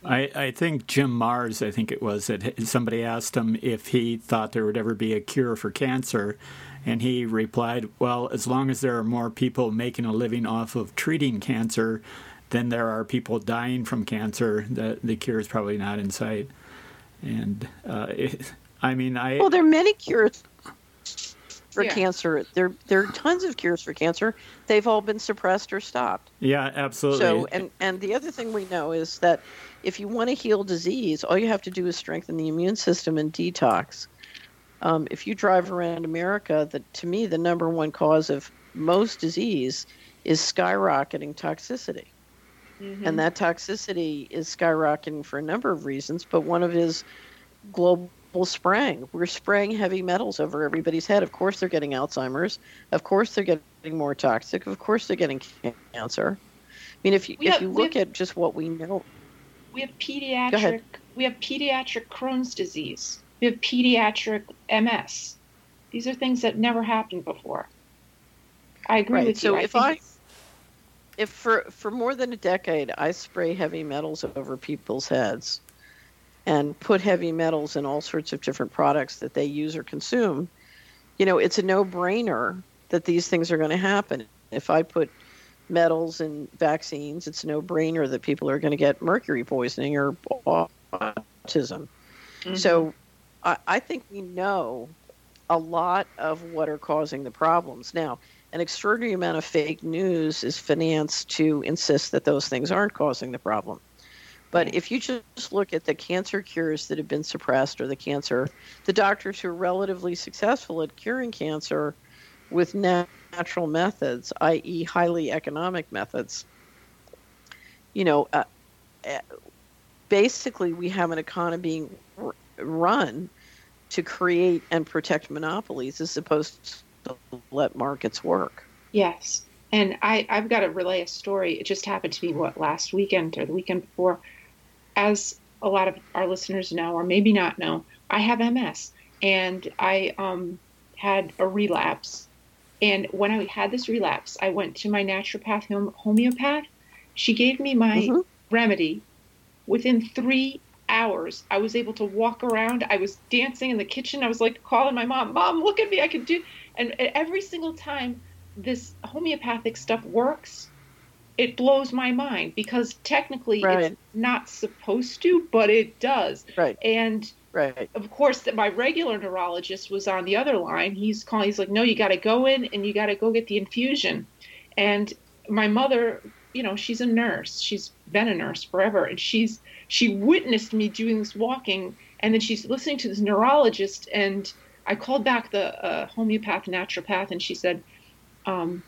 S2: I, I think Jim Marrs, I think it was, that somebody asked him if he thought there would ever be a cure for cancer. And he replied, Well, as long as there are more people making a living off of treating cancer than there are people dying from cancer, the, the cure is probably not in sight. And uh, it, I mean, I.
S4: Well, there are many cures for yeah. cancer. There there are tons of cures for cancer. They've all been suppressed or stopped.
S2: Yeah, absolutely.
S4: So and and the other thing we know is that if you want to heal disease, all you have to do is strengthen the immune system and detox. Um, if you drive around America, the, to me the number one cause of most disease is skyrocketing toxicity. Mm-hmm. And that toxicity is skyrocketing for a number of reasons, but one of it is global spraying. We're spraying heavy metals over everybody's head. Of course, they're getting Alzheimer's. Of course, they're getting more toxic. Of course, they're getting cancer. I mean, if you if you look have, at just what we know,
S3: we have pediatric. We have pediatric Crohn's disease. We have pediatric MS. These are things that never happened before. I agree
S4: right.
S3: with
S4: so
S3: you.
S4: So if I, if for for more than a decade I spray heavy metals over people's heads, and put heavy metals in all sorts of different products that they use or consume, you know, it's a no brainer that these things are going to happen. If I put metals in vaccines, it's a no brainer that people are going to get mercury poisoning or autism. Mm-hmm. So I, I think we know a lot of what are causing the problems. Now, an extraordinary amount of fake news is financed to insist that those things aren't causing the problem But if you just look at the cancer cures that have been suppressed or the cancer, the doctors who are relatively successful at curing cancer with natural methods, i.e., highly economic methods, you know, uh, uh basically we have an economy being run to create and protect monopolies as opposed to let markets work.
S3: Yes. And I, I've got to relay a story. It just happened to be what last weekend or the weekend before. As a lot of our listeners know, or maybe not know, I have MS, and I um, had a relapse. And when I had this relapse, I went to my naturopath homeopath. She gave me my mm-hmm. remedy. Within three hours, I was able to walk around. I was dancing in the kitchen. I was like calling my mom, "Mom, look at me! I can do." And every single time this homeopathic stuff works, it blows my mind because technically right. it's not supposed to, but it does.
S4: Right.
S3: And
S4: right.
S3: of course, my regular neurologist was on the other line. He's calling. He's like, "No, you got to go in and you got to go get the infusion." And my mother, you know, she's a nurse. She's been a nurse forever, and she's she witnessed me doing this walking, and then she's listening to this neurologist. And I called back the uh, homeopath naturopath, and she said um,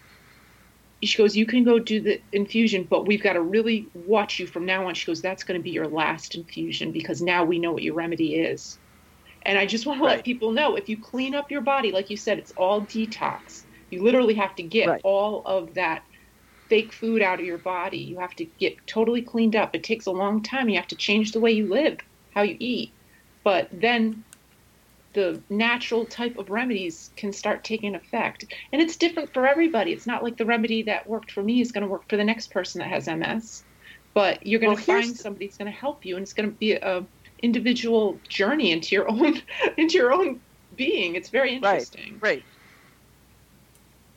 S3: she goes, You can go do the infusion, but we've got to really watch you from now on. She goes, That's going to be your last infusion because now we know what your remedy is. And I just want to right. let people know if you clean up your body, like you said, it's all detox. You literally have to get right. all of that fake food out of your body. You have to get totally cleaned up. It takes a long time. You have to change the way you live, how you eat. But then the natural type of remedies can start taking effect. And it's different for everybody. It's not like the remedy that worked for me is going to work for the next person that has MS, but you're going well, to find somebody who's going to help you, and it's going to be a individual journey into your own into your own being. It's very interesting.
S4: Right. Right.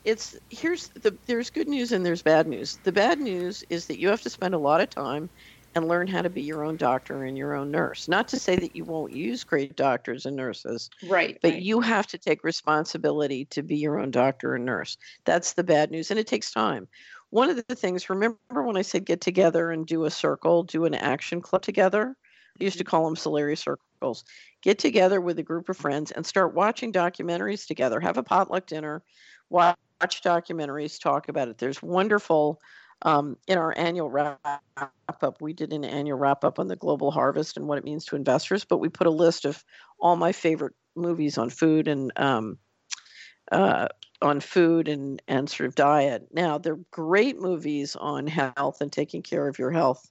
S4: It's here's the there's good news and there's bad news. The bad news is that you have to spend a lot of time and learn how to be your own doctor and your own nurse. Not to say that you won't use great doctors and nurses,
S3: right?
S4: But
S3: right.
S4: you have to take responsibility to be your own doctor and nurse. That's the bad news, and it takes time. One of the things, remember when I said get together and do a circle, do an action club together? I used to mm-hmm. call them Solari circles. Get together with a group of friends and start watching documentaries together. Have a potluck dinner, watch documentaries, talk about it. There's wonderful um, in our annual wrap up, we did an annual wrap up on the global harvest and what it means to investors, but we put a list of all my favorite movies on food and um, uh, on food and, and sort of diet. Now, they're great movies on health and taking care of your health.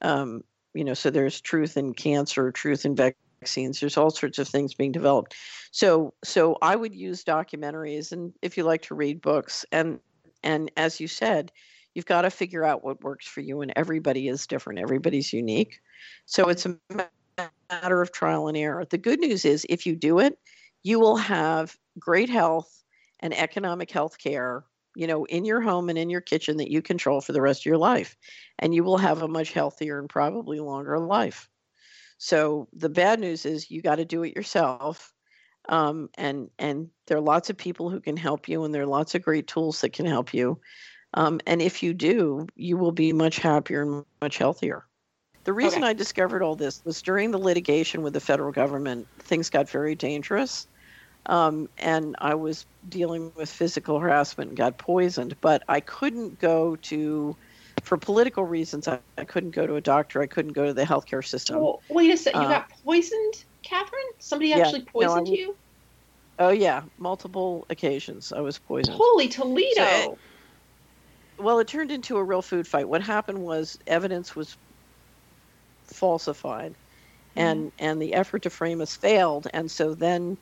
S4: Um, you know, so there's truth in cancer, truth in vaccines. There's all sorts of things being developed. So, so I would use documentaries, and if you like to read books, and and as you said, you've got to figure out what works for you and everybody is different. Everybody's unique. So it's a matter of trial and error. The good news is if you do it you will have great health and economic health care you know in your home and in your kitchen that you control for the rest of your life. And you will have a much healthier and probably longer life so the bad news is you got to do it yourself um, and and there are lots of people who can help you and there are lots of great tools that can help you um, and if you do, you will be much happier and much healthier. The reason okay. I discovered all this was during the litigation with the federal government, things got very dangerous. Um, and I was dealing with physical harassment and got poisoned, but I couldn't go to, for political reasons, I, I couldn't go to a doctor. I couldn't go to the healthcare system.
S3: Wait a second. You uh, got poisoned, Catherine? Somebody actually yeah, poisoned no, you?
S4: Oh, yeah. Multiple occasions I was poisoned.
S3: Holy Toledo. So,
S4: well, it turned into a real food fight. What happened was evidence was falsified, and mm. and the effort to frame us failed. And so then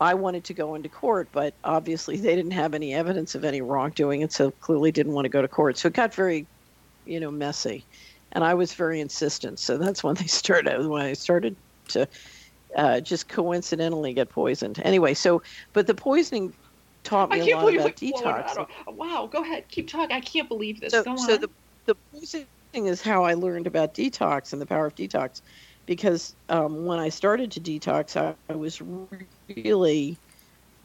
S4: I wanted to go into court, but obviously they didn't have any evidence of any wrongdoing, and so clearly didn't want to go to court. So it got very, you know, messy, and I was very insistent. So that's when they started. When I started to uh, just coincidentally get poisoned. Anyway, so but the poisoning taught me a lot about detox.
S3: Wow, go ahead, keep talking. I can't believe this. So, go
S4: so the the poisoning is how I learned about detox and the power of detox, because um, when I started to detox, I, I was really,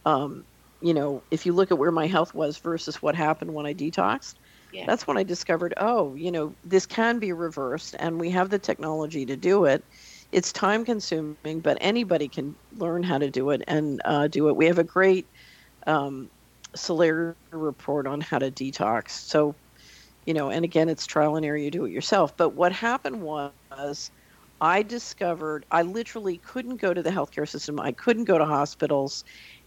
S4: um, you know, if you look at where my health was versus what happened when I detoxed,
S3: Yeah.
S4: That's when I discovered, oh, you know, this can be reversed and we have the technology to do it. It's time consuming, but anybody can learn how to do it and uh, do it. We have a great um, report on how to detox. So, you know, and again, it's trial and error. You do it yourself. But what happened was, I discovered I literally couldn't go to the healthcare system. I couldn't go to hospitals,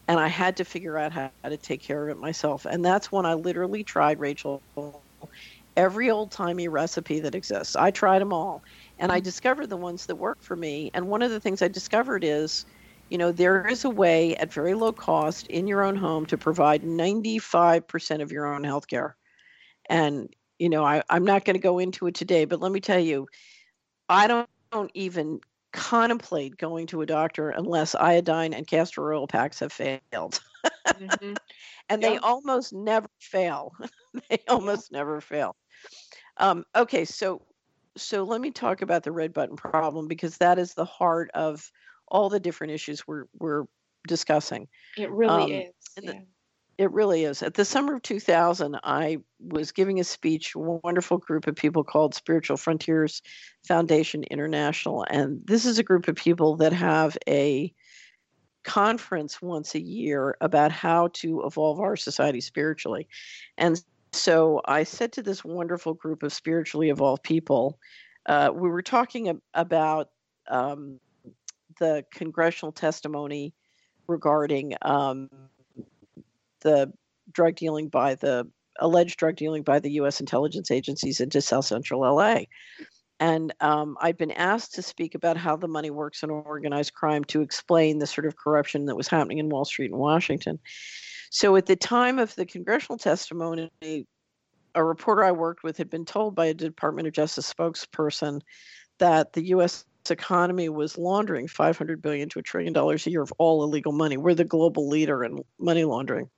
S4: and I had to figure out how, to take care of it myself. And that's when I literally tried Rachel every old timey recipe that exists. I tried them all, and I discovered the ones that work for me. And one of the things I discovered is you know, there is a way at very low cost in your own home to provide 95% of your own health care. And, you know, I, I'm not going to go into it today, but let me tell you, I don't, don't even contemplate going to a doctor unless iodine and castor oil packs have failed.
S3: hmm
S4: and they almost never fail. they almost never fail. Um, okay, so so let me talk about the red button problem because that is the heart of all the different issues we're we're discussing.
S3: It really
S4: Um,
S3: is. yeah.
S4: It really is. At the summer of 2000, I was giving a speech, a wonderful group of people called Spiritual Frontiers Foundation International. And this is a group of people that have a conference once a year about how to evolve our society spiritually. And so I said to this wonderful group of spiritually evolved people, uh, we were talking ab- about um, the congressional testimony regarding um, the drug dealing by the alleged drug dealing by the U.S. intelligence agencies into South Central LA. And um, I'd been asked to speak about how the money works in organized crime to explain the sort of corruption that was happening in Wall Street and Washington. So at the time of the congressional testimony, a reporter I worked with had been told by a Department of Justice spokesperson that the U.S. economy was laundering 500 billion to a trillion dollars a year of all illegal money. We're the global leader in money laundering.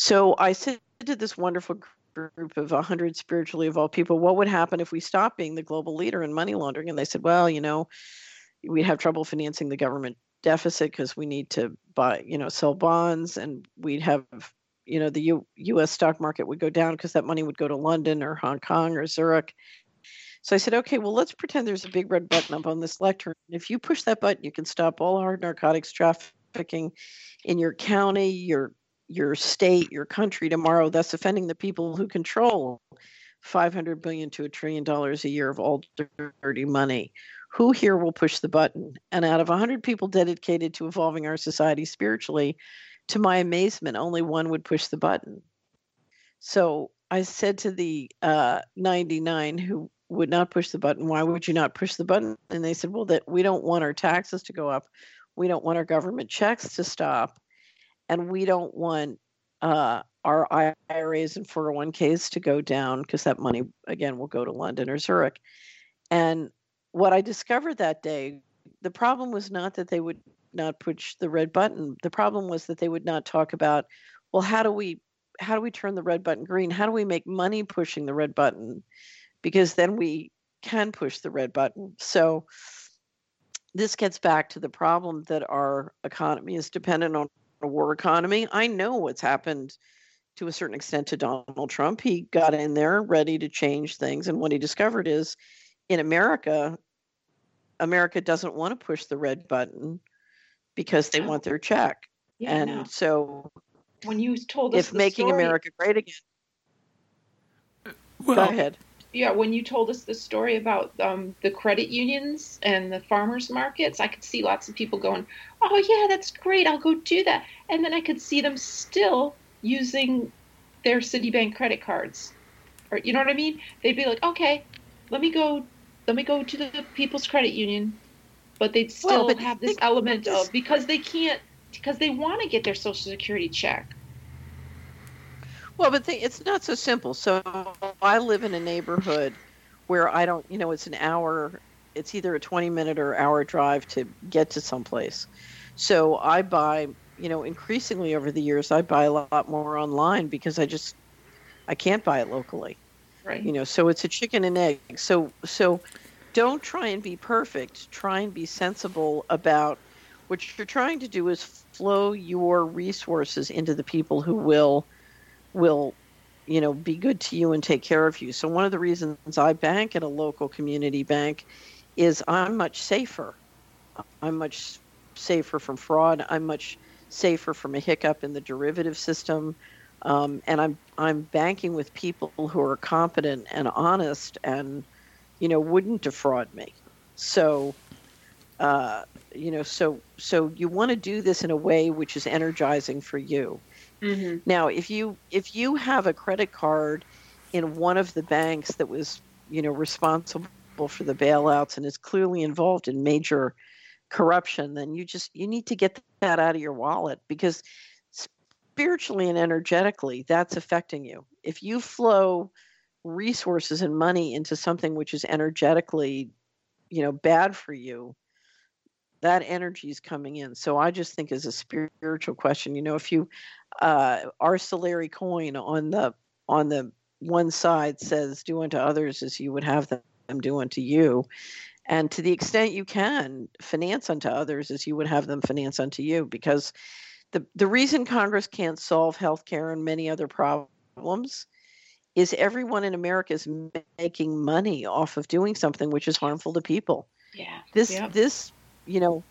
S4: So I said to this wonderful group of 100 spiritually evolved people, what would happen if we stopped being the global leader in money laundering? And they said, well, you know, we'd have trouble financing the government deficit because we need to buy, you know, sell bonds, and we'd have, you know, the U- U.S. stock market would go down because that money would go to London or Hong Kong or Zurich. So I said, okay, well, let's pretend there's a big red button up on this lectern. If you push that button, you can stop all hard narcotics trafficking in your county, your your state, your country tomorrow, thus offending the people who control 500 billion to a trillion dollars a year of all dirty money. Who here will push the button? And out of 100 people dedicated to evolving our society spiritually, to my amazement, only one would push the button. So I said to the uh, 99 who would not push the button, why would you not push the button? And they said, well, that we don't want our taxes to go up. We don't want our government checks to stop. And we don't want uh, our IRAs and 401ks to go down because that money, again, will go to London or Zurich. And what I discovered that day, the problem was not that they would not push the red button. The problem was that they would not talk about, well, how do we how do we turn the red button green? How do we make money pushing the red button? Because then we can push the red button. So this gets back to the problem that our economy is dependent on war economy. I know what's happened to a certain extent to Donald Trump. He got in there ready to change things. And what he discovered is in America, America doesn't want to push the red button because they want their check.
S3: Yeah,
S4: and
S3: no.
S4: so
S3: when you told us
S4: if
S3: the
S4: making
S3: story,
S4: America great again,
S2: Well,
S4: go ahead.
S3: Yeah, when you told us the story about um, the credit unions and the farmers markets, I could see lots of people going, "Oh yeah, that's great. I'll go do that." And then I could see them still using their Citibank credit cards, or you know what I mean? They'd be like, "Okay, let me go, let me go to the People's Credit Union," but they'd still
S4: but
S3: have this element of because they can't because they want to get their Social Security check.
S4: Well, but the, it's not so simple. So I live in a neighborhood where I don't, you know, it's an hour, it's either a 20 minute or hour drive to get to someplace. So I buy, you know, increasingly over the years, I buy a lot more online because I just, I can't buy it locally.
S3: Right.
S4: you know so it's a chicken and egg so so don't try and be perfect try and be sensible about what you're trying to do is flow your resources into the people who will will you know, be good to you and take care of you. So one of the reasons I bank at a local community bank is I'm much safer. I'm much safer from fraud. I'm much safer from a hiccup in the derivative system. Um, and I'm I'm banking with people who are competent and honest and you know wouldn't defraud me. So uh, you know so so you want to do this in a way which is energizing for you. Mm-hmm. Now, if you if you have a credit card in one of the banks that was you know responsible for the bailouts and is clearly involved in major corruption, then you just you need to get that out of your wallet because spiritually and energetically that's affecting you. If you flow resources and money into something which is energetically, you know, bad for you, that energy is coming in. So I just think as a spiritual question, you know, if you uh our Solari coin on the on the one side says do unto others as you would have them do unto you and to the extent you can finance unto others as you would have them finance unto you because the, the reason congress can't solve health care and many other problems is everyone in america is making money off of doing something which is harmful to people
S3: yeah
S4: this
S3: yep.
S4: this you know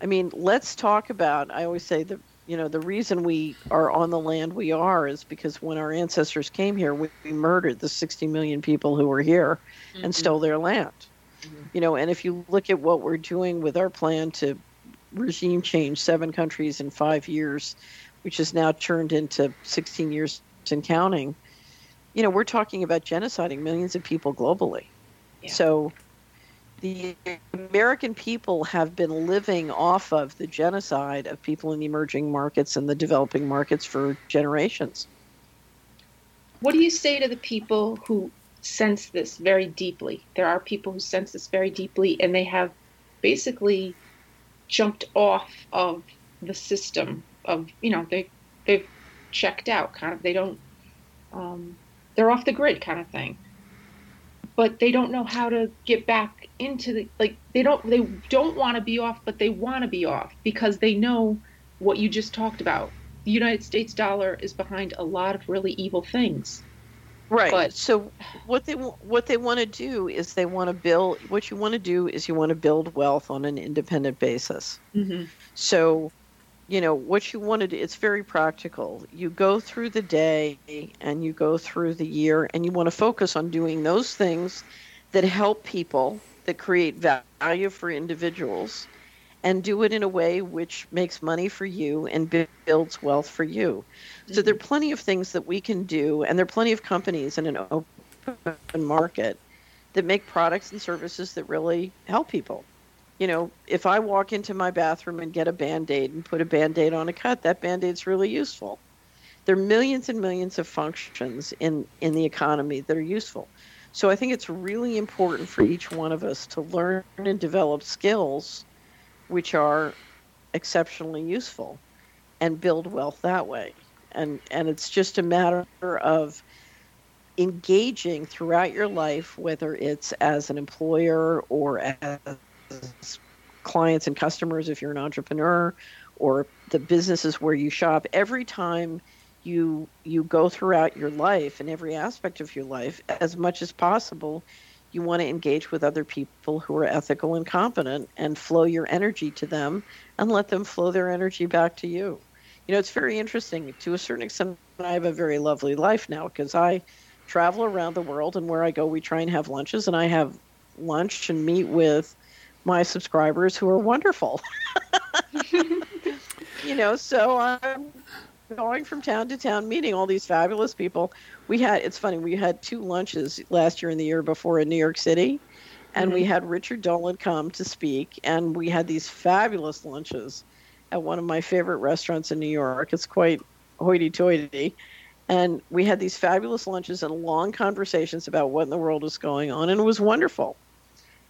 S4: i mean let's talk about i always say the you know the reason we are on the land we are is because when our ancestors came here we, we murdered the 60 million people who were here mm-hmm. and stole their land Mm-hmm. You know, and if you look at what we're doing with our plan to regime change seven countries in five years, which has now turned into 16 years and counting, you know, we're talking about genociding millions of people globally. Yeah. So the American people have been living off of the genocide of people in the emerging markets and the developing markets for generations.
S3: What do you say to the people who sense this very deeply. There are people who sense this very deeply, and they have basically jumped off of the system of you know they they've checked out kind of they don't um, they're off the grid kind of thing but they don't know how to get back into the like they don't they don't want to be off but they want to be off because they know what you just talked about the united states dollar is behind a lot of really evil things
S4: Right. But, so what they what they want to do is they want to build. What you want to do is you want to build wealth on an independent basis. Mm-hmm. So, you know what you want to do. It's very practical. You go through the day and you go through the year, and you want to focus on doing those things that help people, that create value for individuals, and do it in a way which makes money for you and builds wealth for you. Mm-hmm. So there are mm-hmm. plenty of things that we can do, and there are plenty of companies in an open market that make products and services that really help people. You know, if I walk into my bathroom and get a band aid and put a band aid on a cut, that band aid's really useful. There are millions and millions of functions in, in the economy that are useful. So I think it's really important for each one of us to learn and develop skills which are exceptionally useful and build wealth that way. And and it's just a matter of engaging throughout your life, whether it's as an employer or as clients and customers if you're an entrepreneur or the businesses where you shop every time you you go throughout your life and every aspect of your life as much as possible you want to engage with other people who are ethical and competent and flow your energy to them and let them flow their energy back to you. You know, it's very interesting. To a certain extent, I have a very lovely life now because I travel around the world and where I go, we try and have lunches, and I have lunch and meet with my subscribers who are wonderful. you know, so I'm going from town to town, meeting all these fabulous people. We had it's funny. We had two lunches last year and the year before in New York City, and mm-hmm. we had Richard Dolan come to speak, and we had these fabulous lunches at one of my favorite restaurants in New York. It's quite hoity-toity. And we had these fabulous lunches and long conversations about what in the world is going on, and it was wonderful.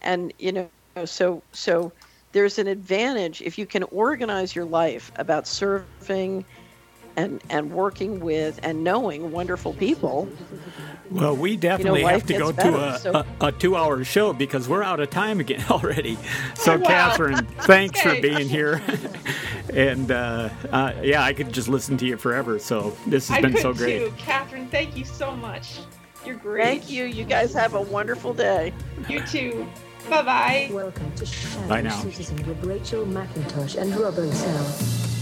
S4: And you know, so so there's an advantage if you can organize your life about serving and and working with and knowing wonderful people
S2: Well, we definitely
S4: life
S2: have to go
S4: gets
S2: to a,
S4: so-
S2: a, a two hour show because we're out of time again already. So,
S3: wow.
S2: Catherine, thanks for being here. and uh, uh, yeah, I could just listen to you forever. So, this has
S3: I
S2: been
S3: could
S2: so great.
S3: too. Catherine, thank you so much. You're great.
S4: Thank you. You guys have a wonderful day.
S3: You too. Bye bye.
S1: Welcome to Shadow
S2: Bye now.
S1: Citizen with Rachel McIntosh and Rob O'Sell.